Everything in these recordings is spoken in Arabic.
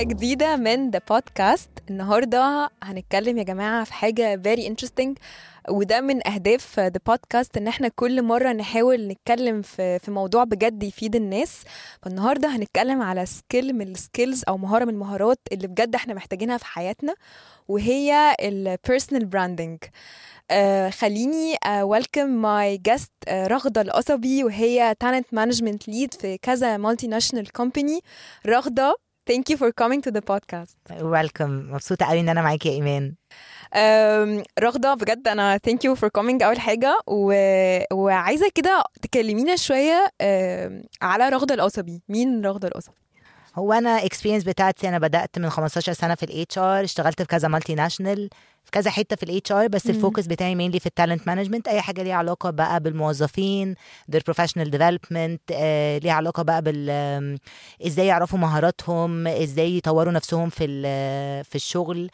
حلقة جديدة من the podcast النهاردة هنتكلم يا جماعة في حاجة very interesting وده من أهداف the podcast إن إحنا كل مرة نحاول نتكلم في في موضوع بجد يفيد الناس. فالنهاردة هنتكلم على skill من ال skills أو مهارة من المهارات اللي بجد إحنا محتاجينها في حياتنا وهي ال personal branding آه خليني welcome my guest رغدة القصبي وهي talent management lead في كذا multinational company رغدة thank you for coming to the podcast. welcome مبسوطة قوي إن أنا معاكي يا إيمان. آم، رغدة بجد أنا thank you for coming أول حاجة. و... وعايزة كده تكلمينا شوية على رغدة القصبي. مين رغدة القصبي؟ هو أنا experience بتاعتي أنا بدأت من 15 سنة في ال HR اشتغلت في كذا multinational في كذا حتة في ال HR بس. ال focus بتاعي mainly في ال talent management أي حاجة ليها علاقة بقى بالموظفين their professional development آه، ليها علاقة بقى بال إزاي يعرفوا مهاراتهم إزاي يطوروا نفسهم في ال- في الشغل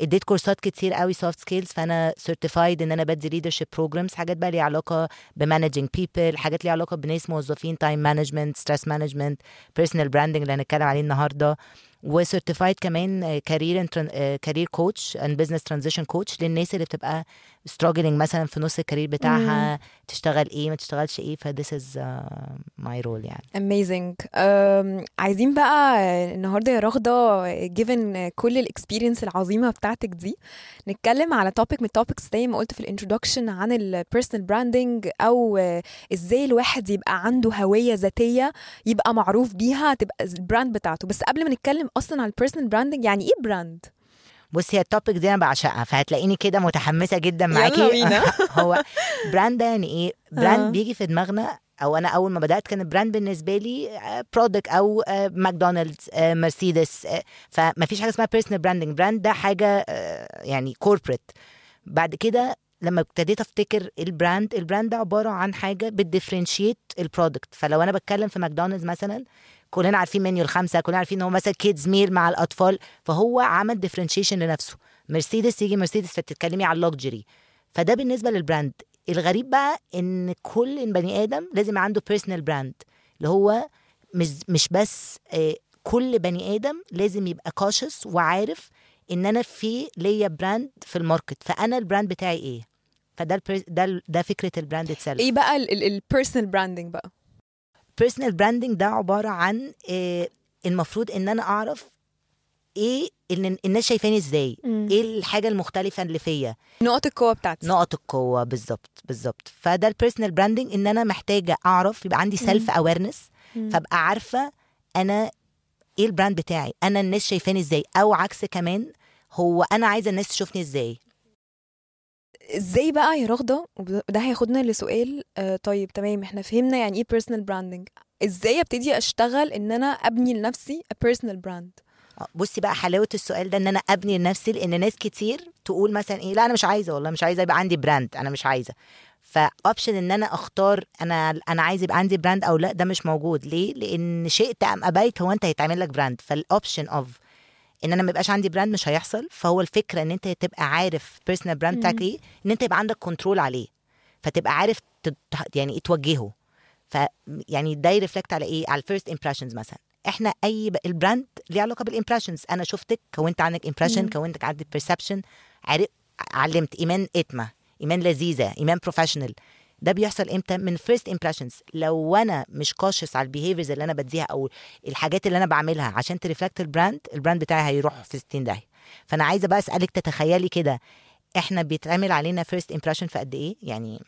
اديت كورسات كتير قوي soft skills فأنا certified إن أنا بدي leadership programs حاجات بقى ليها علاقة ب managing people حاجات ليها علاقة بناس موظفين time management stress management personal branding اللي هنتكلم عليه النهارده. و certified كمان career career coach and business transition coach للناس اللي بتبقى struggling مثلا في نص ال career بتاعها تشتغل إيه ما تشتغلش إيه ف this is uh, my role يعني. Amazing. um, عايزين بقى النهارده يا رغدة given كل ال experience العظيمة بتاعتك دي نتكلم على topic من ال topics زي ما قلت في ال introduction عن ال personal branding أو إزاي الواحد يبقى عنده هوية ذاتية يبقى معروف بيها تبقى ال brand بتاعته. بس قبل ما نتكلم أصلا على ال personal branding يعني إيه brand بصي هي ال topic دي أنا بعشقها فهتلاقيني كده متحمسة جدا معاكي. هو brand ده يعني إيه brand آه. بيجي في دماغنا أو أنا أول ما بدأت كان ال brand بالنسبة لي product أو آه، ماكدونالدز آه، مرسيدس فما فيش حاجة اسمها personal branding brand ده حاجة آه، يعني corporate بعد كده لما ابتديت افتكر ال brand ال brand ده عبارة عن حاجة بت differentiate ال product فلو أنا بتكلم في ماكدونالدز مثلا كلنا عارفين منيو الخمسة كلنا عارفين إن هو مثلا kids meal مع الأطفال فهو عمل differentiation لنفسه. مرسيدس يجي مرسيدس فتتكلمي على ال luxury. فده بالنسبة لل brand. الغريب بقى إن كل بني آدم لازم عنده personal brand اللي هو مش مش بس آه، كل بني آدم لازم يبقى cautious وعارف إن أنا في ليا brand في ال market. فأنا ال brand بتاعي إيه؟ فده ده ال- ده فكرة ال brand itself إيه بقى ال personal branding بقى؟ personal branding ده عبارة عن آه، المفروض إن أنا أعرف إيه ان الناس شايفاني إزاي إيه الحاجة المختلفة اللي فيا. نقط القوة بتاعتي. نقط القوة بالظبط بالظبط. فده ال personal branding إن أنا محتاجة أعرف يبقى عندي self awareness مم. فأبقى عارفة أنا إيه ال brand بتاعي أنا الناس شايفاني إزاي أو عكس كمان هو أنا عايزة الناس تشوفني إزاي. إزاي بقى يا رغدة؟ وده هياخدنا لسؤال آه طيب تمام إحنا فهمنا يعني إيه personal branding إزاي ابتدي اشتغل ان أنا ابني لنفسي بيرسونال براند آه، بصي بقى حلاوة السؤال ده ان أنا ابني لنفسي لأن ناس كتير تقول مثلا إيه لا أنا مش عايزة والله مش عايزة يبقى عندي brand أنا مش عايزة. ف option ان أنا اختار أنا أنا عايز يبقى عندي brand أو لا ده مش موجود. ليه؟ لأن شئت ام ابيت هو انت هيتعمل لك brand فال option of إن أنا ما يبقاش عندي brand مش هيحصل. فهو الفكرة إن أنت تبقى عارف personal brand بتاعك إيه إن أنت يبقى عندك control عليه. فتبقى عارف يعني إيه توجهه. ف يعني ده ي reflect على إيه؟ على ال first impressions مثلا. إحنا أي ب... ال brand ليه علاقة بال impressions أنا شفتك كونت عنك impression. كونت عندك perception علمت. إيمان إتمة إيمان لذيذة إيمان professional ده بيحصل إمتى؟ من first impressions لو أنا مش cautious على ال behaviors اللي أنا بديها أو الحاجات اللي أنا بعملها عشان ت reflect ال brand ال brand بتاعي هيروح في 60 داهية. فأنا عايزة بقى أسألك تتخيلي كده إحنا بيتعمل علينا first impression في قد إيه؟ يعني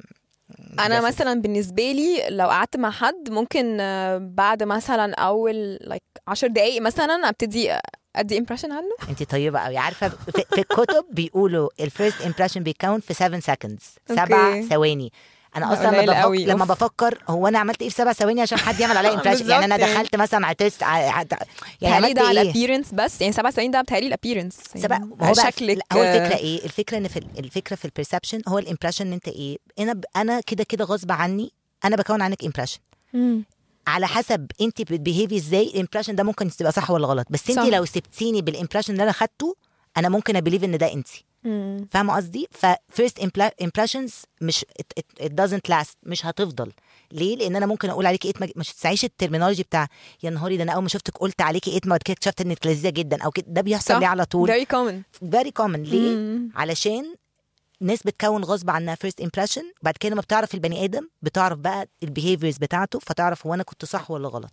أنا guess. مثلا بالنسبة لي لو قعدت مع حد ممكن آه، بعد مثلا أول like 10 دقايق مثلا أبتدي أدي impression عنه. أنت طيبة قوي عارفة في, في الكتب بيقولوا ال first impression بي count في 7 seconds سبع. ثواني. أنا أصلا لما بفكر قوي، لما. بفكر هو أنا عملت إيه في سبع ثواني عشان حد يعمل عليا impression يعني أنا يعني. دخلت مثلا على test يعني عملت ده على ال appearance بس يعني سبع سنين ده بتهيألي ال appearance سبع ما هو شكلك هو الفكرة إيه الفكرة إن في ال- الفكرة في ال perception هو ال impression إن أنت إيه أنا أنا كده كده غصب عني أنا بكون عنك impression. على حسب أنت بت behave ي إزاي ال impression ده ممكن تبقى صح ولا غلط بس أنت. لو سبتيني بال impression اللي أنا خدته أنا ممكن أ believe إن ده انت. فاهمة قصدي؟ ف first impressions مش it, it, it doesn't last مش هتفضل. ليه؟ لأن أنا ممكن أقول عليكي اتما مش تسعيش ال terminology بتاع يا نهاري ده أنا أول ما شفتك قلت عليكي اتما بعد كده اكتشفت إنك لذيذة جدا أو كده. ده بيحصل. ليه على طول. Very common. very common ليه؟ مم. علشان ناس بتكون غصب عنها first impression بعد كده لما بتعرف البني آدم بتعرف بقى ال behaviors بتاعته فتعرف هو أنا كنت صح ولا غلط.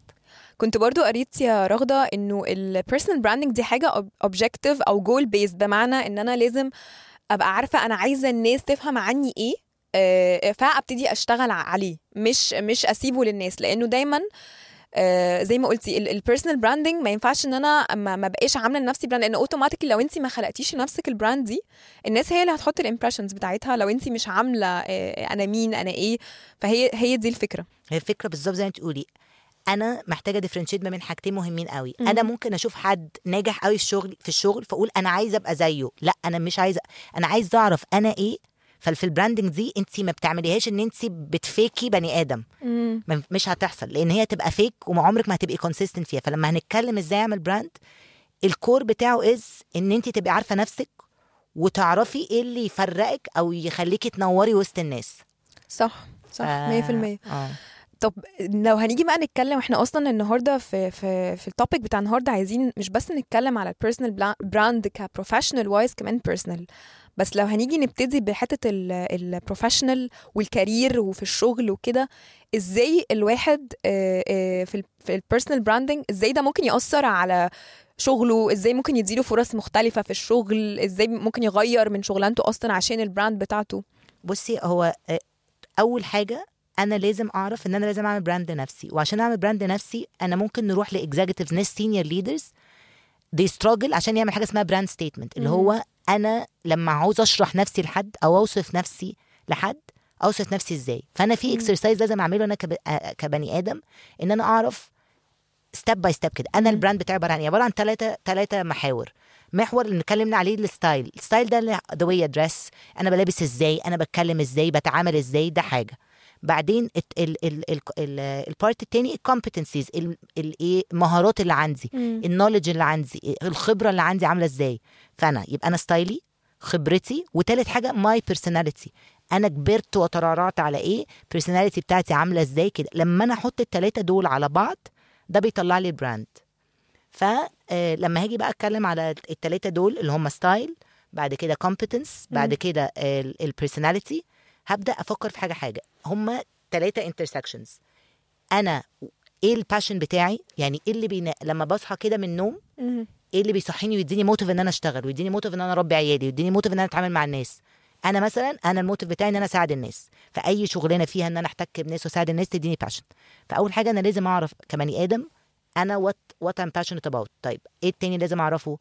كنت برضو قريت يا رغدة إنه ال personal branding دي حاجة objective أو goal based بمعنى إن أنا لازم أبقى عارفة أنا عايزة الناس تفهم عني إيه آه، فأبتدي أشتغل عليه مش مش أسيبه للناس. لأنه دايما آه، زي ما قلتي ال personal branding ما ينفعش إن أنا ما بقاش عاملة لنفسي brand لأن اوتوماتيك لو انت ما خلقتيش لنفسك ال brand دي الناس هي اللي هتحط ال impressions بتاعتها. لو انت مش عاملة آه، أنا مين أنا إيه فهي هي دي الفكرة. هي الفكرة بالظبط زي ما تقولي أنا محتاجة differentiate ما بين حاجتين مهمين قوي. مم. أنا ممكن أشوف حد ناجح قوي في الشغل في الشغل فأقول أنا عايزه أبقى زيه. لأ أنا مش عايزه أنا عايزه أعرف أنا إيه. ففي ال branding دي انت ما بتعمليهاش إن انت بت fake ي بني آدم. ما- مش هتحصل لأن هي تبقى fake وما عمرك ما هتبقي consistent فيها. فلما هنتكلم إزاي أعمل brand ال core بتاعه is إن انت تبقي عارفة نفسك وتعرفي إيه اللي يفرقك أو يخليكي تنوري وسط الناس. صح صح 100% آه. طب لو هنيجي بقى نتكلم إحنا أصلا النهارده في في في ال topic بتاع النهارده عايزين مش بس نتكلم على ال personal brand ك professional wise كمان personal بس لو هنيجي نبتدي بحتة ال professional وال career وفي الشغل وكده إزاي الواحد آه، آه، في في ال personal branding إزاي ده ممكن يأثر على شغله؟ إزاي ممكن يديله فرص مختلفة في الشغل؟ إزاي ممكن يغير من شغلانته أصلا عشان ال brand بتاعته؟ بصي هو آه، أول حاجة أنا لازم أعرف إن أنا لازم أعمل brand لنفسي وعشان أعمل brand لنفسي أنا ممكن نروح ل executives ناس senior leaders they struggle عشان يعمل حاجة اسمها brand statement اللي. هو أنا لما عاوز أشرح نفسي لحد أو أوصف نفسي لحد أوصف نفسي إزاي. فأنا في. exercise لازم أعمله أنا كب... آه، كبني آدم إن أنا أعرف step by step كده. أنا. ال brand بتاعي عبارة عن إيه؟ عبارة عن ثلاثة ثلاثة محاور. محور اللي اتكلمنا عليه ال style ال style ده the way I dress أنا بلبس إزاي أنا بتكلم إزاي بتعامل إزاي ده حاجة. بعدين ال part التاني ال competencies الايه المهارات اللي عندي ال knowledge اللي عندي الخبرة اللي عندي عاملة إزاي. فأنا يبقى أنا style ي خبرتي وتالت حاجة my personality أنا كبرت وترعرعت على إيه؟ personality بتاعتي عاملة إزاي كده؟ لما أنا أحط التلاتة دول على بعض ده بيطلع لي ال brand فلما هاجي بقى أتكلم على التلاتة دول اللي هم style بعد كده competence بعد. كده ال personality هبدأ أفكر في حاجة حاجة. هم ثلاثة intersections أنا إيه ال passion بتاعي؟ يعني إيه اللي بينا... لما بصحى كده من النوم إيه اللي بيصحيني ويديني motive إن أنا أشتغل ويديني motive إن أنا أربي عيالي ويديني motive إن أنا أتعامل مع الناس. أنا مثلا أنا ال motive بتاعي إن أنا أساعد الناس. فأي شغلانة فيها إن أنا أحتك بناس وأساعد الناس تديني passion فأول حاجة أنا لازم أعرف كبني آدم أنا what what I'm passionate about طيب إيه التاني لازم أعرفه؟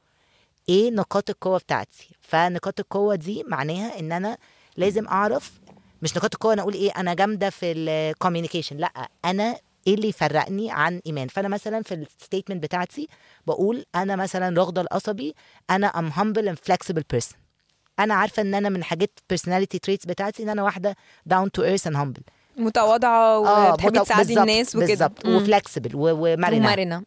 إيه نقاط القوة بتاعتي؟ فنقاط القوة دي معناها إن أنا لازم أعرف مش نقاط القوة أنا أقول إيه أنا جامدة في ال communication لأ أنا إيه اللي يفرقني عن إيمان؟ فأنا مثلا في ال statement بتاعتي بقول أنا مثلا رغده القصبي أنا I'm humble and flexible person. أنا عارفة إن أنا من حاجات personality traits بتاعتي إن أنا واحدة down to earth and humble. متواضعة وبتحبي مت- تساعدي الناس وكده. بالظبط مم. و flexible ومرنة. ومرنة.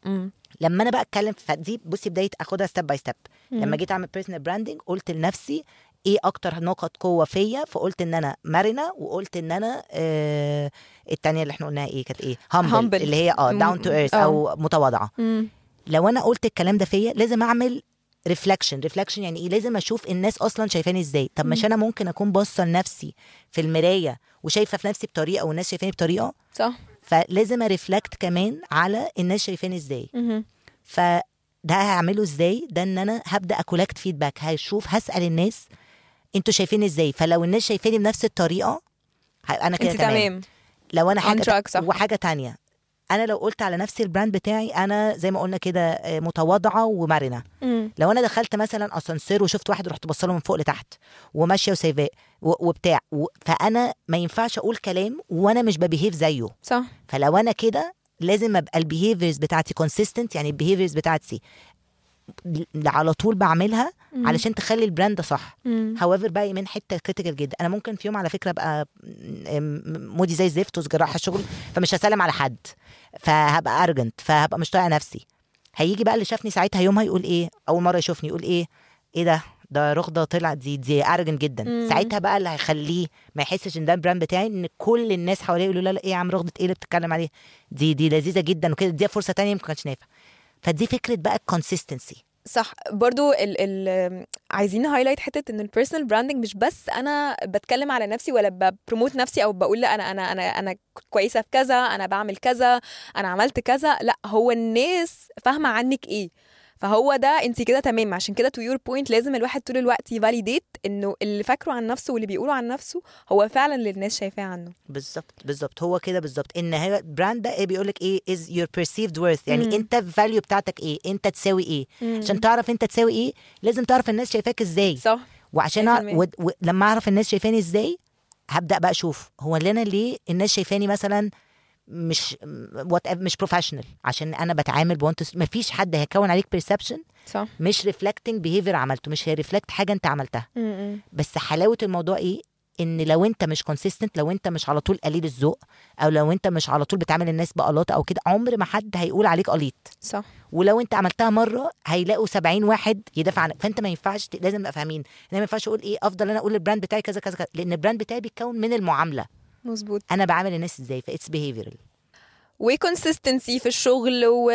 لما أنا بقى أتكلم فدي بصي بداية أخدها step by step. لما جيت أعمل personal branding قلت لنفسي إيه أكتر نقط قوة فيا؟ فقلت إن أنا مرنه وقلت إن أنا آه التانية اللي إحنا قلناها إيه؟ كانت إيه؟ Humble. اللي هي آه down to earth. أو متواضعة. مم. لو أنا قلت الكلام ده فيا لازم أعمل reflection reflection يعني إيه؟ لازم أشوف الناس أصلا شايفاني إزاي. طب مش. أنا ممكن أكون باصة لنفسي في المراية وشايفة في نفسي بطريقة والناس شايفاني بطريقة؟ صح. فلازم أ reflect كمان على الناس شايفاني إزاي. فده هعمله إزاي؟ ده إن أنا هبدأ أ collect feedback هشوف هسأل الناس أنتوا شايفين إزاي؟ فلو الناس شايفاني بنفس الطريقة أنا كده تمام. تمام. لو أنا حاجة. وحاجة تانية أنا لو قلت على نفسي ال brand بتاعي أنا زي ما قلنا كده آه، متواضعة ومرنة. لو أنا دخلت مثلا أسانسير وشفت واحد رحت بصله من فوق لتحت وماشية وسايباه وبتاع فأنا ما ينفعش أقول كلام وأنا مش ب behave زيه. صح. فلو أنا كده لازم أبقى ال behaviors بتاعتي consistent يعني ال behaviors بتاعتي على طول بعملها مم. علشان تخلي ال brand صح. however بقى من حتة critical جدا. أنا ممكن في يوم على فكرة ابقى mood ي زي الزفت وسجراحه الشغل فمش هسلم على حد فهبقى arrogant فهبقى مش طايقة نفسي. هيجي بقى اللي شافني ساعتها يومها يقول إيه؟ أول مرة يشوفني يقول إيه؟ إيه ده؟ ده رغدة طلعت دي دي arrogant جدا. مم. ساعتها بقى اللي هيخليه ما يحسش إن ده ال brand بتاعي إن كل الناس حواليه يقولوا لا لا إيه يا عم رغدة؟ إيه اللي بتتكلم عليها دي دي لذيذة جدا وكده. دي فرصة تانية ما كانتش نافع. فدي فكرة بقى ال consistency صح. برضو ال ال عايزين highlight حتة إن ال personal branding مش بس أنا بتكلم على نفسي ولا ب promote نفسي أو بقول لأ أنا أنا أنا أنا كويسة في كذا أنا بعمل كذا أنا عملت كذا لأ هو الناس فاهمة عنك إيه. فهو ده انت كده تمام. عشان كده to your point لازم الواحد طول الوقت ي validate انه اللي فاكره عن نفسه واللي بيقوله عن نفسه هو فعلا اللي الناس شايفاه عنه. بالظبط بالظبط. هو كده بالظبط. إن هي brand ده إيه؟ بيقول لك إيه؟ is your perceived worth. يعني مم. أنت ال value بتاعتك إيه؟ أنت تساوي إيه؟ عشان تعرف أنت تساوي إيه لازم تعرف الناس شايفاك إزاي. صح. وعشان 100%. و... و... لما أعرف الناس شايفاني إزاي هبدأ بقى أشوف هو اللي أنا ليه الناس شايفاني مثلا مش وات مش professional عشان أنا بتعامل بونت ما فيش حد هيكون عليك perception صح. مش reflecting behavior عملته مش هي reflect حاجة أنت عملتها. م-م. بس حلاوة الموضوع إيه؟ إن لو أنت مش consistent لو أنت مش على طول قليل الذوق أو لو أنت مش على طول بتعامل الناس بقلاطه أو كده عمر ما حد هيقول عليك قليط صح. ولو أنت عملتها مرة هيلاقوا 70 واحد يدافع عنك. فأنت ما ينفعش لازم نبقى فاهمين. أنا ما ينفعش أقول إيه؟ أفضل أنا أقول ال brand بتاعي كذا كذا كذا. لأن ال brand بتاعي بيتكون من المعاملة. مظبوط. أنا بعامل الناس إزاي؟ ف that's behavioral و consistency في الشغل و...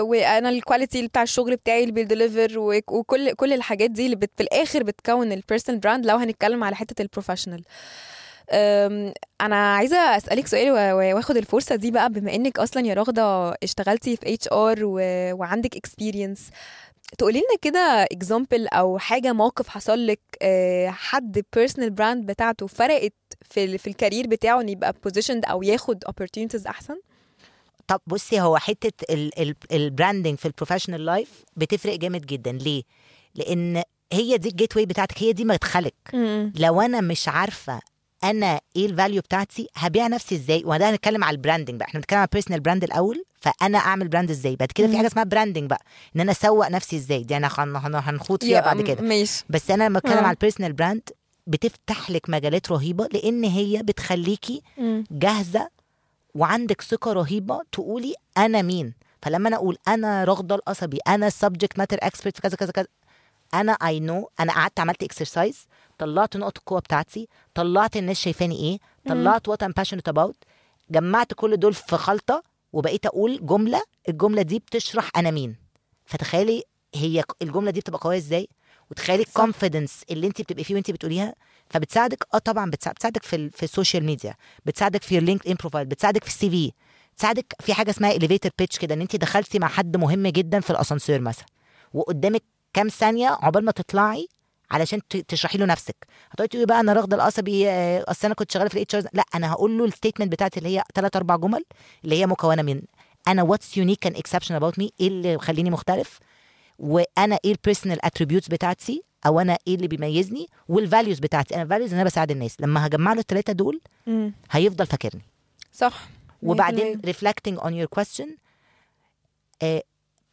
وأنا ال quality بتاع الشغل بتاعي اللي بي deliver و... وكل كل الحاجات دي اللي بت... في الآخر بتكون ال personal brand لو هنتكلم على حتة ال professional أم، أنا عايزة أسألك سؤال وآخد الفرصة دي بقى بما إنك أصلا يا رغدة اشتغلتي في HR وعندك experience تقولي لنا كده example أو حاجة موقف حصل لك آه، حد personal brand بتاعته فرقت في في ال career بتاعه ان يبقى positioned أو ياخد opportunities أحسن؟ طب بصي هو حتة ال- ال- ال branding في ال professional life بتفرق جامد جدا. ليه؟ لأن هي دي ال gateway بتاعتك هي دي مدخلك. لو أنا مش عارفة أنا إيه ال value بتاعتي؟ هبيع نفسي إزاي؟ وده هنتكلم على ال branding بقى. إحنا بنتكلم على personal brand الأول فأنا أعمل brand إزاي؟ بعد كده في. حاجة اسمها branding بقى إن أنا أسوق نفسي إزاي؟ دي أنا هن- هن- هنخوض فيها بعد كده. ماشي. بس أنا لما بتكلم آه. على ال personal brand بتفتح لك مجالات رهيبة لأن هي بتخليكي جاهزة وعندك ثقة رهيبة تقولي أنا مين. فلما أنا أقول أنا رغدة القصبي أنا subject matter expert في كذا كذا كذا أنا I know أنا قعدت عملت exercise طلعت نقط القوة بتاعتي طلعت الناس شايفاني إيه طلعت what I'm passionate about جمعت كل دول في خلطة وبقيت أقول جملة الجملة دي بتشرح أنا مين. فتخيلي هي الجملة دي بتبقى قوية إزاي؟ وتخيلي. ال confidence اللي انت بتبقي فيه وانت بتقوليها فبتساعدك آه طبعا بتساعد بتساعدك في في ال social media بتساعدك في اللينكد ان profile بتساعدك في ال CV تساعدك في حاجة اسمها elevator pitch كده إن انت دخلتي مع حد مهم جدا في الأسانسير مثلا وقدامك كام ثانية عقبال ما تطلعي علشان تشرحي له نفسك. هتقعدي تقولي بقى أنا راغده القصبي أصل أنا كنت شغالة في ال H لا أنا هقول له ال statement بتاعتي اللي هي ثلاث أربع جمل اللي هي مكونة من أنا what's unique and exceptional about me إيه اللي مخليني مختلف؟ وأنا إيه ال personal attributes بتاعتي؟ أو أنا إيه اللي بيميزني؟ وال values بتاعتي. أنا ال values إن أنا بساعد الناس. لما هجمع له الثلاثه دول هيفضل فاكرني. صح. وبعدين on your question آه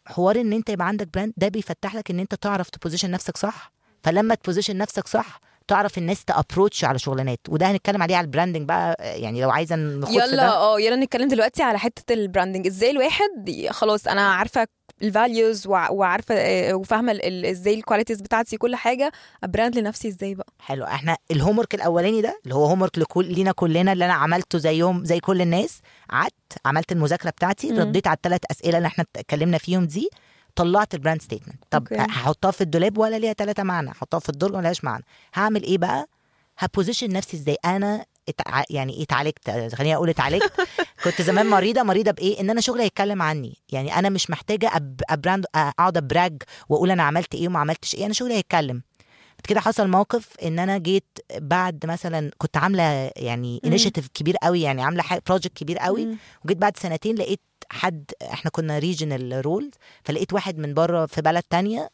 حوار إن أنت يبقى عندك brand ده بيفتح لك إن أنت تعرف ت position نفسك صح. فلما ت position نفسك صح تعرف الناس ت approach على شغلانات. وده هنتكلم عليه على ال branding بقى يعني لو عايزة في يلا آه يلا نتكلم دلوقتي على حتة ال branding إزاي الواحد خلاص أنا عارفة ال values وعارفة آه، وفاهمة ال- ال- إزاي ال qualities بتاعتي كل حاجة أ brand لنفسي إزاي بقى؟ حلو. إحنا ال homework الأولاني ده اللي هو homework لكل لينا كلنا اللي أنا عملته زيهم زي كل الناس قعدت عملت المذاكرة بتاعتي. رديت على الثلاث أسئلة اللي إحنا اتكلمنا فيهم دي طلعت ال brand statement طب. هحطها في الدولاب ولا ليها ثلاثة معنى؟ هحطها في الدرج ولا لهاش معنى؟ هعمل إيه بقى؟ ه position نفسي إزاي؟ أنا اتع... يعني إيه اتعالجت خليني أقول اتعالجت. كنت زمان مريضة مريضة بإيه؟ إن أنا شغلي هيتكلم عني. يعني أنا مش محتاجة أب... ا brand أقعد أ brag وأقول أنا عملت إيه وما عملتش إيه. أنا شغلي هيتكلم. بعد كده حصل موقف إن أنا جيت بعد مثلا كنت عاملة يعني. initiative كبير قوي يعني عاملة project كبير قوي. مم. وجيت بعد سنتين لقيت حد إحنا كنا regional role فلقيت واحد من بره في بلد تانية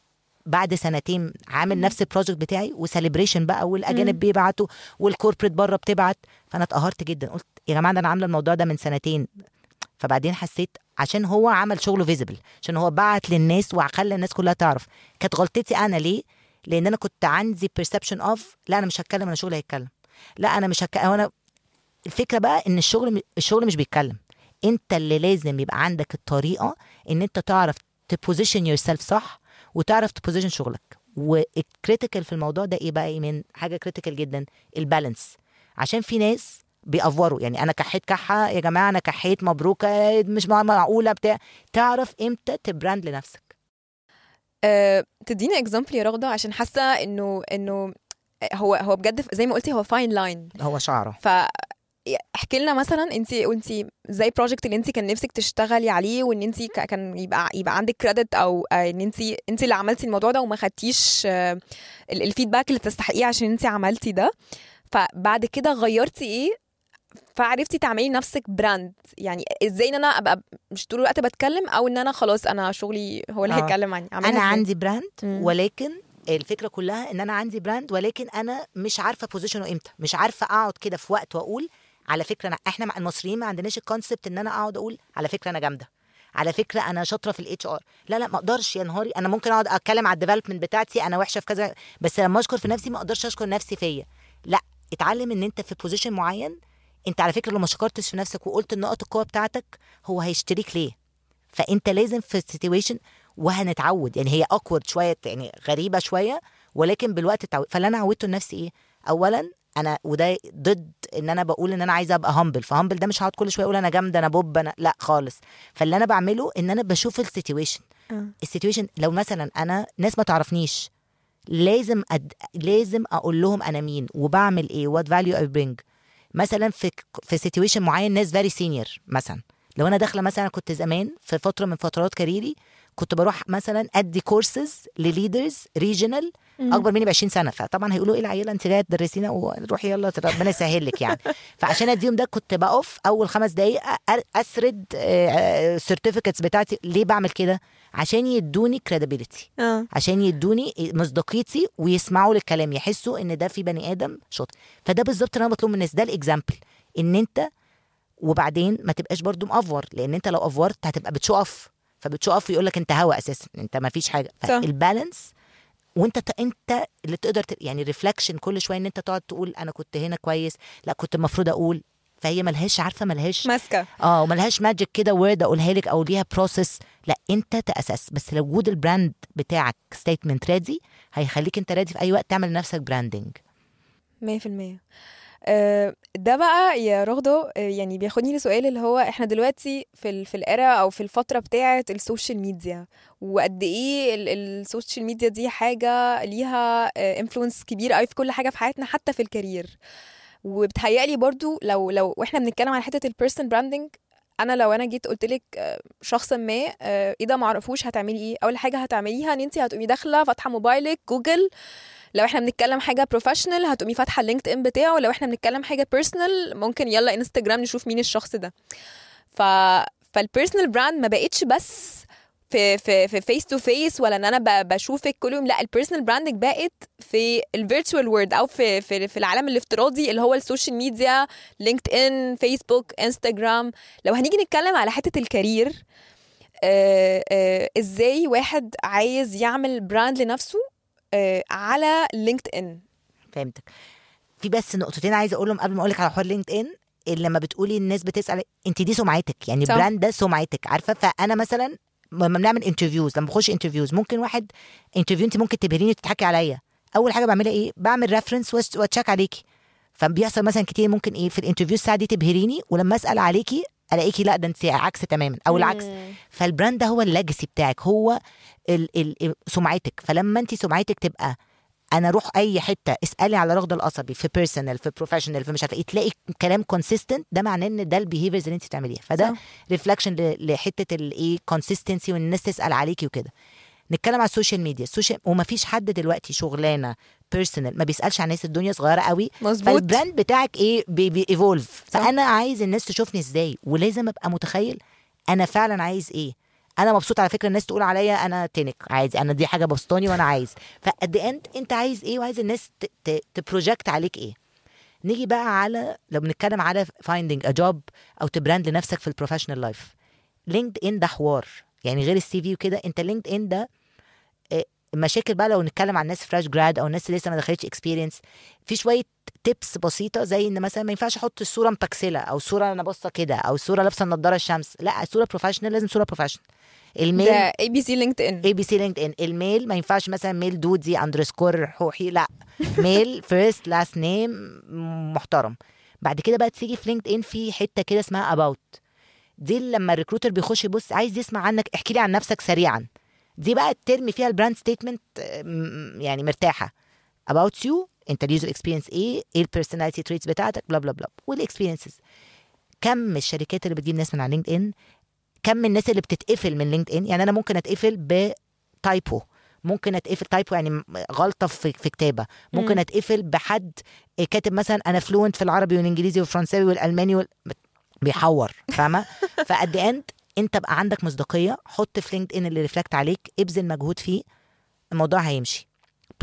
بعد سنتين عامل. نفس ال project بتاعي و celebration بقى. والأجانب بيبعتوا وال corporate بره بتبعت. فأنا اتقهرت جدا قلت يا جماعة أنا عاملة الموضوع ده من سنتين. فبعدين حسيت عشان هو عمل شغله visible عشان هو بعت للناس وخلى الناس كلها تعرف. كانت غلطتي أنا ليه؟ لأن أنا كنت عندي perception of لا أنا مش هتكلم أنا شغلي هيتكلم. لا أنا مش هتكلم أنا الفكرة بقى إن الشغل الشغل مش بيتكلم. أنت اللي لازم يبقى عندك الطريقة إن أنت تعرف ت position yourself صح وتعرف ت position شغلك. وال critical في الموضوع ده إيه بقى؟ ايمان حاجة critical جدا؟ ال balance عشان في ناس بيأفوروا. يعني أنا كحيت كحة يا جماعة أنا كحيت مبروك آه، مش مع- معقولة بتاع. تعرف إمتى ت brand لنفسك؟ أه تدينا example يا رغدة عشان حاسة إنه إنه هو هو بجد زي ما قلتي هو fine line هو شعره. ف احكي لنا مثلا انت انت زي project اللي انت كان نفسك تشتغلي عليه وإن انت كان يبقى يبقى عندك credit أو آه، إن انت انت اللي عملتي الموضوع ده وما خدتيش آه، ال- ال feedback اللي تستحقيه عشان انت عملتي ده فبعد كده غيرتي إيه فعرفتي تعملي نفسك brand يعني إزاي إن أنا أبقى مش طول الوقت بتكلم أو إن أنا خلاص أنا شغلي هو اللي آه. هيتكلم عني أنا إزاي؟ عندي brand. ولكن الفكرة كلها إن أنا عندي brand ولكن أنا مش عارفة position ـه إمتى مش عارفة أقعد كده في وقت وأقول على فكرة أنا إحنا المصريين ما عندناش ال concept إن أنا أقعد أقول على فكرة أنا جامدة. على فكرة أنا شاطرة في ال HR لا لا ما أقدرش يا نهاري. أنا ممكن أقعد أتكلم على ال development بتاعتي أنا وحشة في كذا بس لما أشكر في نفسي ما أقدرش أشكر نفسي فيا. لا اتعلم إن أنت في position معين أنت على فكرة لو ما شكرتش في نفسك وقلت نقط القوة بتاعتك هو هيشتريك ليه؟ فأنت لازم في ال situation وهنتعود. يعني هي awkward شوية يعني غريبة شوية ولكن بالوقت اتعود فاللي أنا عودته لنفسي إيه؟ اولا أنا وده ضد إن أنا بقول إن أنا عايزة أبقى humble ف humble ده مش هقعد كل شوية أقول أنا جامدة أنا بوب أنا لأ خالص. فاللي أنا بعمله إن أنا بشوف ال situation آه. ال situation لو مثلا أنا ناس ما تعرفنيش لازم أد... لازم أقول لهم أنا مين وبعمل إيه what value I bring مثلا في في situation معين ناس very senior مثلا. لو أنا داخلة مثلا كنت زمان في فترة من فترات career ـي كنت بروح مثلا أدي courses لل leaders regional أكبر مني ب 20 سنة. فطبعا هيقولوا إيه العيلة؟ أنت جاية تدرسينا وروحي يلا ربنا يسهل لك يعني. فعشان أديهم ده كنت بقف أول خمس دقائق أسرد ال certificates بتاعتي. ليه بعمل كده؟ عشان يدوني credibility آه. عشان يدوني مصداقيتي ويسمعوا للكلام يحسوا إن ده في بني آدم شاطر. فده بالظبط اللي أنا بطلبه من الناس. ده ال example إن أنت وبعدين ما تبقاش برضو مأفور. لأن أنت لو أفورت هتبقى بتشقف فبتشقف ويقول لك أنت هوا أساسا. أنت ما فيش حاجة. فال balance وانت ت- انت اللي تقدر ت... يعني reflection كل شوية ان انت تقعد تقول أنا كنت هنا كويس لا كنت المفروض أقول فهي ملهاش عارفة ملهاش؟ ماسكة. آه وملهاش magic كده word اقولها لك أو ليها process لا انت تأسس. بس لو وجود ال brand بتاعك statement ready هيخليك انت ready في أي وقت تعمل لنفسك branding 100% آه، ده بقى يا رغدة آه، يعني بياخدني لسؤال اللي هو إحنا دلوقتي في ال في ال era أو في الفترة بتاعة ال social media وقد ال- ال social media دي حاجة ليها influence كبير قوي في كل حاجة في حياتنا حتى في ال career وبتهيألي برضو لو لو وإحنا بنتكلم عن حتة ال personal branding أنا لو أنا جيت قلت لك شخص ما آه، إيه ده معرفوش هتعملي إيه؟ أول حاجة هتعمليها إن انت هتقومي داخلة فاتحة موبايلك جوجل لو إحنا بنتكلم حاجة professional هتقومي فاتحة ال LinkedIn بتاعه لو إحنا بنتكلم حاجة personal ممكن يلا انستجرام نشوف مين الشخص ده. ف فال personal brand ما بقتش بس في في في face to face ولا إن أنا بشوفك كل يوم. لأ ال personal branding بقت في ال virtual world أو في في في العالم الافتراضي اللي هو ال social media LinkedIn Facebook Instagram لو هنيجي نتكلم على حتة ال career آه، آه، إزاي واحد عايز يعمل brand لنفسه آه، على LinkedIn فهمتك. في بس نقطتين عايزة أقولهم قبل ما أقول لك على حوار LinkedIn لما بتقولي الناس بتسأل أنت دي سمعتك يعني صح. ال brand ده سمعتك عارفة؟ فأنا مثلا لما بنعمل interviews لما بخش interviews ممكن واحد interview انت ممكن تبهريني وتضحكي عليا. أول حاجة بعملها إيه؟ بعمل reference وأ check عليكي. فبيحصل مثلا كتير ممكن إيه في ال interview الساعة دي تبهريني ولما أسأل عليكي ألاقيكي لأ ده أنت عكس تماما أو العكس. فال brand ده هو ال legacy بتاعك هو ال ال سمعتك. فلما أنت سمعتك تبقى أنا أروح اي حتة اسالي على رغد القصبي في personal في professional في مش عارفه إيه تلاقي كلام consistent ده معناه ان ده ال behaviors اللي انت بتعمليها. فده. reflection لحته الايه consistency وان الناس تسأل عليكي وكده. نتكلم على ال social media ال social وما فيش حد دلوقتي شغلانة personal ما بيسألش عن ناس الدنيا صغيرة قوي مظبوط. فال brand بتاعك إيه بي بي evolve صح. فأنا عايز الناس تشوفني إزاي ولازم أبقى متخيل أنا فعلا عايز إيه. أنا مبسوط على فكرة الناس تقول عليا أنا تنك عادي أنا دي حاجة بسطاني وأنا عايز. فat the end أنت عايز إيه وعايز الناس ت project عليك إيه. نيجي بقى على لو بنتكلم على finding a job أو ت brand لنفسك في ال professional life LinkedIn ده حوار يعني غير ال CV وكده أنت LinkedIn ده المشاكل بقى لو نتكلم عن ناس fresh grad أو الناس اللي لسه ما دخلتش experience في شوية tips بسيطة زي إن مثلا ما ينفعش أحط الصورة مبكسلة أو صورة أنا باصة كده أو صورة لابسة النضارة الشمس لأ الصورة professional لازم صورة professional ال mail ده اي بي سي لينكد ان اي بي سي لينكد ان ال mail ما ينفعش مثلا mail دودي underscore حوحي لأ. mail first last name محترم. بعد كده بقى تيجي في LinkedIn في حتة كده اسمها about دي لما ال recruiter بيخش يبص عايز يسمع عنك احكي لي عن نفسك سريعا. دي بقى ال term فيها ال brand statement يعني مرتاحة. About you انت ال user experience إيه إيه ال personality traits بتاعتك blah blah blah وال experiences كم الشركات اللي بتجيب ناس من على LinkedIn كم الناس اللي بتتقفل من LinkedIn يعني أنا ممكن أتقفل ب typo ممكن أتقفل typo يعني غلطة في, في كتابة. ممكن مم. أتقفل بحد كاتب مثلا أنا fluent في العربي والإنجليزي والفرنساوي والألماني وال... بيحور فاهمة؟ ف at the end انت بقى عندك مصداقية حط في LinkedIn اللي reflect عليك ابذل مجهود فيه الموضوع هيمشي.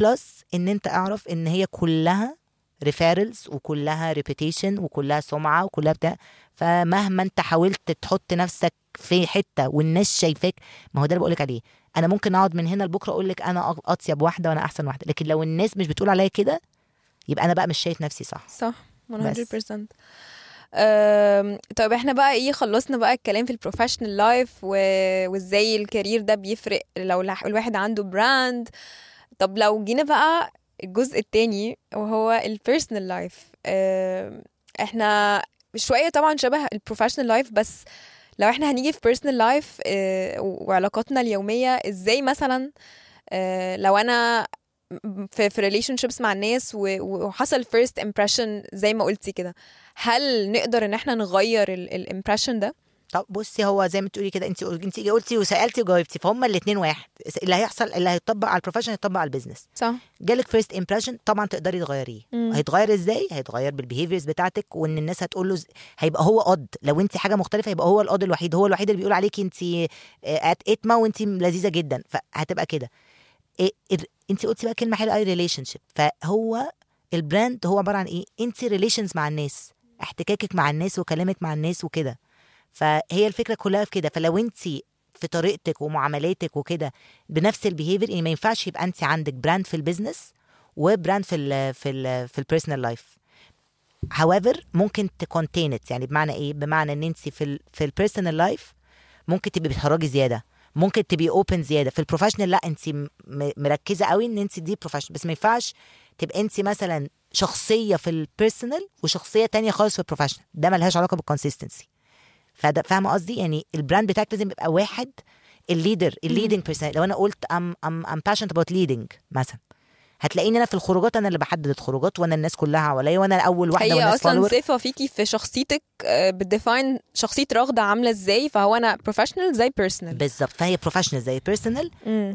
plus إن أنت اعرف إن هي كلها referrals وكلها reputation وكلها سمعة وكلها بتاع فمهما أنت حاولت تحط نفسك في حتة والناس شايفاك ما هو ده اللي بقول لك عليه. أنا ممكن أقعد من هنا لبكرة أقول لك أنا أطيب واحدة وأنا أحسن واحدة. لكن لو الناس مش بتقول عليا كده يبقى أنا بقى مش شايف نفسي صح. صح 100% أم، طيب إحنا بقى إيه خلصنا بقى الكلام في ال professional life. وازاي ال career ده بيفرق لو الواحد عنده brand طب لو جينا بقى الجزء التاني وهو ال personal life إحنا شوية طبعا شبه ال professional life بس لو إحنا هنيجي في personal life وعلاقاتنا اليومية إزاي مثلا آه، لو أنا في في relationships مع الناس وحصل first impression زي ما قلتي كده هل نقدر إن إحنا نغير ال impression ده؟ طب بصي هو زي ما تقولي كده انت انت قلتي وسألتي وجاوبتي فهم الاثنين واحد. اللي هيحصل اللي هيطبق على ال profession هيطبق على ال business صح. جالك first impression طبعا تقدري تغيريه. هيتغير إزاي؟ هيتغير بال behaviors بتاعتك وإن الناس هتقول له هيبقى هو قد لو انت حاجة مختلفة يبقى هو القد الوحيد. هو الوحيد اللي بيقول عليكي انت ات اتما وانت لذيذة جدا. فهتبقى كده. انت قلتي بقى كلمة حلوة قوي relationship فهو ال brand هو عبارة عن إيه؟ انت relations مع الناس. احتكاكك مع الناس وكلامك مع الناس وكده. فهي الفكرة كلها في كده. فلو انت في طريقتك ومعاملاتك وكده بنفس ال behavior يعني ما ينفعش يبقى انت عندك brand في ال business و brand في ال في ال في ال personal life however ممكن ت content يعني بمعنى إيه؟ بمعنى ان انت في ال في ال personal life ممكن تبقي بتخرجي زيادة. ممكن تبقي open زيادة. في ال professional لا انت مركزة قوي ان انت دي professional بس ما ينفعش تبقى انت مثلا شخصية في ال personal وشخصية تانية خالص في ال professional ده ملهاش علاقة بال consistency فده فاهمة قصدي؟ يعني ال brand بتاعك لازم يبقى واحد ال leader ال leading person لو أنا قلت I'm I'm I'm passionate about leading مثلا. هتلاقيني أنا في الخروجات أنا اللي بحدد الخروجات وأنا الناس كلها حواليا وأنا أول واحدة هي والناس أصلا. صفه فيكي في شخصيتك آه، بت define شخصية رغدة عاملة إزاي فهو أنا professional زي personal بالظبط فهي professional زي personal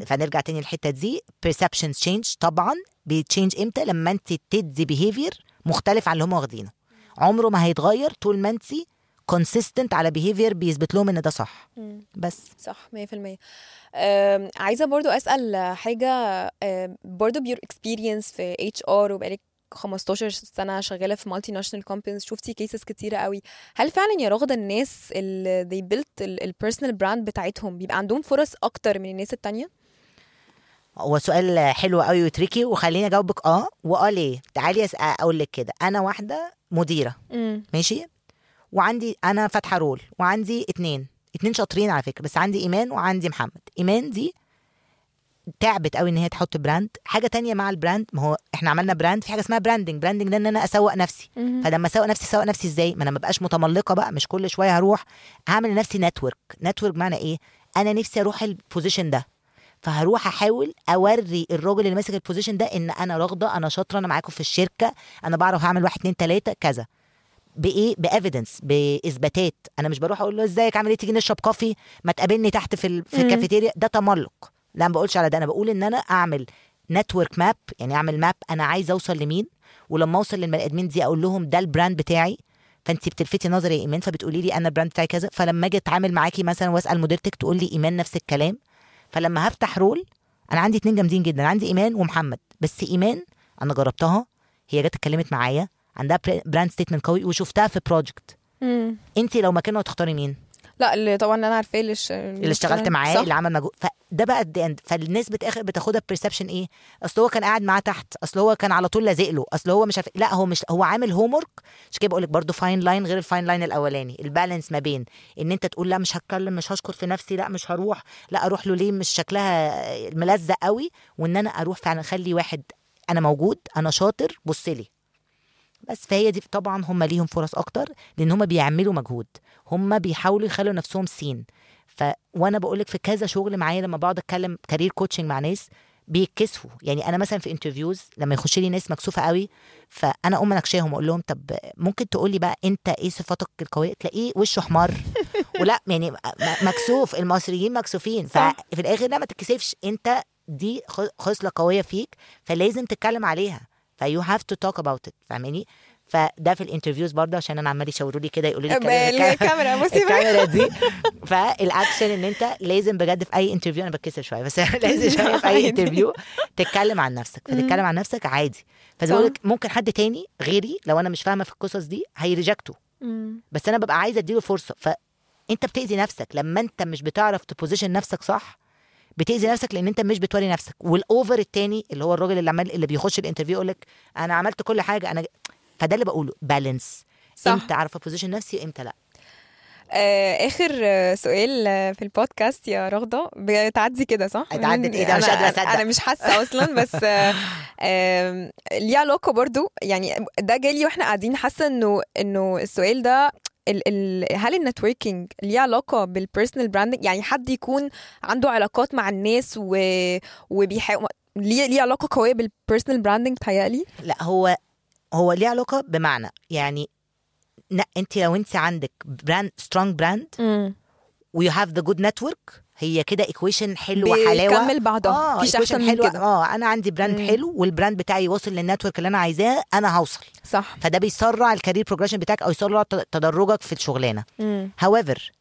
فنرجع تاني الحته دي. Perceptions change طبعا بي change إمتى؟ لما انت تدي behavior مختلف عن اللي هم واخدينه. عمره ما هيتغير طول ما انت consistent على behavior بيثبت لهم إن ده صح. بس. صح 100% أم، عايزة برضو أسأل حاجة برضو by your experience في HR وبقالك 15 سنة شغالة في multinational companies شفتي cases كتيرة قوي. هل فعلا يا رغده الناس اللي they built ال personal brand بتاعتهم بيبقى عندهم فرص أكتر من الناس التانية؟ هو سؤال حلو قوي و tricky وخليني أجاوبك آه وآه ليه. تعالي أقول لك كده. أنا واحدة مديرة. امم ماشي؟ وعندي أنا فاتحه role وعندي اتنين اتنين شاطرين على فكرة بس عندي إيمان وعندي محمد. إيمان دي تعبت قوي إن هي تحط brand. حاجة تانية مع ال brand ما هو إحنا عملنا brand في حاجة اسمها branding branding ده إن أنا أسوق نفسي. فلما أسوق نفسي أسوق نفسي إزاي؟ ما أنا ما بقاش متملقة بقى مش كل شوية هروح أعمل لنفسي network network معنى إيه؟ أنا نفسي أروح ال position ده. فهروح أحاول أوري الراجل اللي ماسك ال position ده إن أنا راغدة أنا شاطرة أنا معاكم في الشركة أنا بعرف اعمل واحد اتنين تلاتة كذا. بإيه؟ ب evidence بإثباتات. أنا مش بروح أقول له إزيك عامل إيه؟ تيجي نشرب coffee ما تقابلني تحت في ال... في. الكافيتيريا ده تملق. لا ما بقولش على ده. أنا بقول إن أنا أعمل network map يعني أعمل map أنا عايز أوصل لمين. ولما أوصل للبني آدمين دي أقول لهم ده ال brand بتاعي. فانت بتلفتي نظري يا إيمان فبتقولي لي أنا ال brand بتاعي كذا. فلما أجي أتعامل معاكي مثلا وأسأل مديرتك تقول لي إيمان نفس الكلام. فلما هفتح role أنا عندي اتنين جامدين جدا عندي إيمان ومحمد. بس إيمان أنا جربتها هي جت اتكلمت معايا. عندها brand statement قوي وشفتها في project انت لو مكانه هتختاري مين؟ لا اللي طبعا أنا عارفاه اللي, ش... اللي اشتغلت معاه صح. اللي عمل مجهود. فده بقى the end فالناس بتاخد بتاخدها perception إيه؟ أصل هو كان قاعد معاه تحت. أصل هو كان على طول لازق له. أصل هو مش عارف لا هو مش هو عامل homework عشان كده بقول لك برضه fine line غير ال fine line الأولاني. ال balance ما بين إن أنت تقول لا مش هتكلم مش هشكر في نفسي لا مش هروح لا أروح له ليه؟ مش شكلها ملزق قوي. وإن أنا أروح فعلا أخلي واحد أنا موجود أنا شاطر بص لي. بس فهي دي طبعا هم ليهم فرص أكتر لأن هم بيعملوا مجهود. هم بيحاولوا يخلوا نفسهم seen. ف وأنا بقول لك في كذا شغل معايا لما بقعد أتكلم career coaching مع ناس بيتكسفوا. يعني أنا مثلا في interviews لما يخش لي ناس مكسوفة قوي فأنا أقوم اناقشاهم وأقول لهم طب ممكن تقول لي بقى أنت إيه صفاتك القوية؟ تلاقيه وشه احمر ولا يعني مكسوف. المصريين مكسوفين. ففي الآخر لا ما تتكسفش. أنت دي خصلة قوية فيك فلازم تتكلم عليها. ف you have to talk about it فاهماني؟ فده في ال interviews برضه عشان أنا عمال يشاوروا لي كده يقولوا لي الكاميرا بصي الكاميرا دي. فالاكشن إن أنت لازم بجد في أي interview أنا بتكسف شوية بس لازم شوية في أي. interview تتكلم عن نفسك. فتتكلم عن نفسك عادي. فزي بقول لك ممكن حد تاني غيري لو أنا مش فاهمة في القصص دي هي reject ه. بس أنا ببقى عايزة أديله فرصة. فانت بتأذي نفسك. لما أنت مش بتعرف ت position نفسك صح بتأذي نفسك لأن أنت مش بتوري نفسك وال over التاني اللي هو الراجل اللي عمال اللي بيخش ال interview يقول لك أنا عملت كل حاجة أنا فده اللي بقوله balance صح. إمتى اعرف ا position نفسي وإمتى لأ آه آخر سؤال في البودكاست يا رغدة بتعدي كده صح اتعدت إيه ده؟ أنا- مش قادرة أصدق. أنا مش حاسة أصلا بس آه، ليه علاقة برضو يعني ده جالي وإحنا قاعدين حاسة انه إنه السؤال ده ال ال هل ال networking ليه علاقة بال personal branding يعني حد يكون عنده علاقات مع الناس و وبيحاول ليه ليه علاقة قوية بال personal branding تهيألي لا هو هو ليه علاقة بمعنى. يعني انت لو انت عندك brand strong brand و you have the good network هي كده equation حلوة حلاوه بيكمل بعضها. آه مفيش أحسن من حلوة. كده. آه أنا عندي brand مم. حلو وال brand بتاعي واصل لل network اللي أنا عايزاه أنا هوصل. صح. فده بيسرع ال career progression بتاعك أو يسرع تدرجك في الشغلانة. however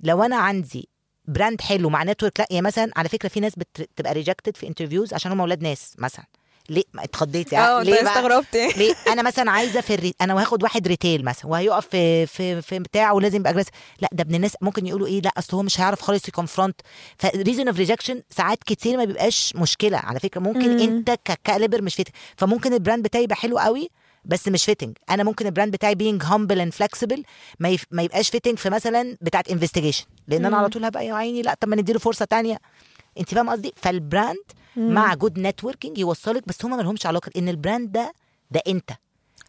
لو أنا عندي brand حلو مع network لأ يعني مثلا على فكرة في ناس بت- بتبقى rejected في interviews عشان هم أولاد ناس مثلا. ليه؟ ما اتخضيتي آه ليه؟ استغربت. ليه؟ أنا مثلا عايزة في ال re... أنا واخد واحد retail مثلا وهيقف في في في بتاع ولازم يبقى aggressive لا ده ابن الناس ممكن يقولوا إيه؟ لا أصل هو مش هيعرف خالص ي confront for reason of rejection ساعات كتير ما بيبقاش مشكلة. على فكرة ممكن مم. أنت ك caliber مش fitting فممكن ال brand بتاعي يبقى حلو قوي بس مش fitting أنا ممكن ال brand بتاعي being humble and flexible ما, يف... ما يبقاش fitting في مثلا بتاعه investigation لأن أنا مم. على طول هبقى يا عيني لا طب ما نديله فرصة تانية. انت فاهم قصدي؟ فال brand مع good networking يوصلك بس هما ما لهمش علاقة إن ال brand ده ده أنت.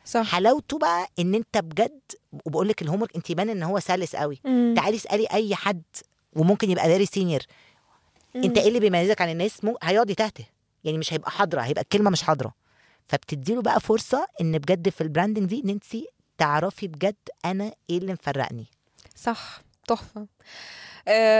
صح. حلاوته بقى إن أنت بجد وبقول لك الهوم أنت يبان إن هو سلس قوي. مم. تعالي اسألي أي حد وممكن يبقى very senior أنت إيه اللي بيميزك عن الناس؟ مو هيقعد يتهته. يعني مش هيبقى حاضرة هيبقى الكلمة مش حاضرة. فبتديله بقى فرصة إن بجد في ال branding دي إن أنت تعرفي بجد أنا إيه اللي مفرقني. صح. تحفة.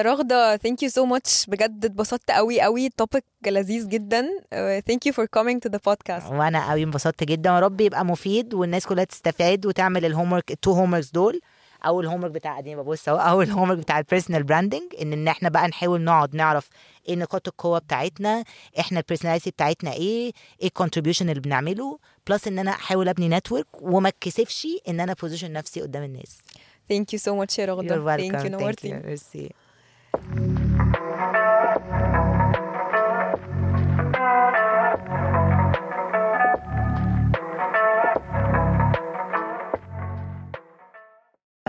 رغدة thank you so much. بجد اتبسطت قوي قوي. topic لذيذ جدا. آه، thank you for coming to the podcast. وأنا قوي انبسطت جدا. يا رب يبقى مفيد والناس كلها تستفاد وتعمل ال homework ال two home دول. أو ال homework بتاع قديم ببص أهو. أو ال homework بتاع ال personal branding إن إن إحنا بقى نحاول نقعد نعرف إيه نقاط القوة بتاعتنا إحنا ال personality بتاعتنا إيه إيه ال contribution اللي بنعمله. plus إن أنا أحاول أبني network وما اتكسفش إن أنا position نفسي قدام الناس. Thank you so much, يا رغدة. You're welcome. Thank you, نورتي. Thank you. Merci.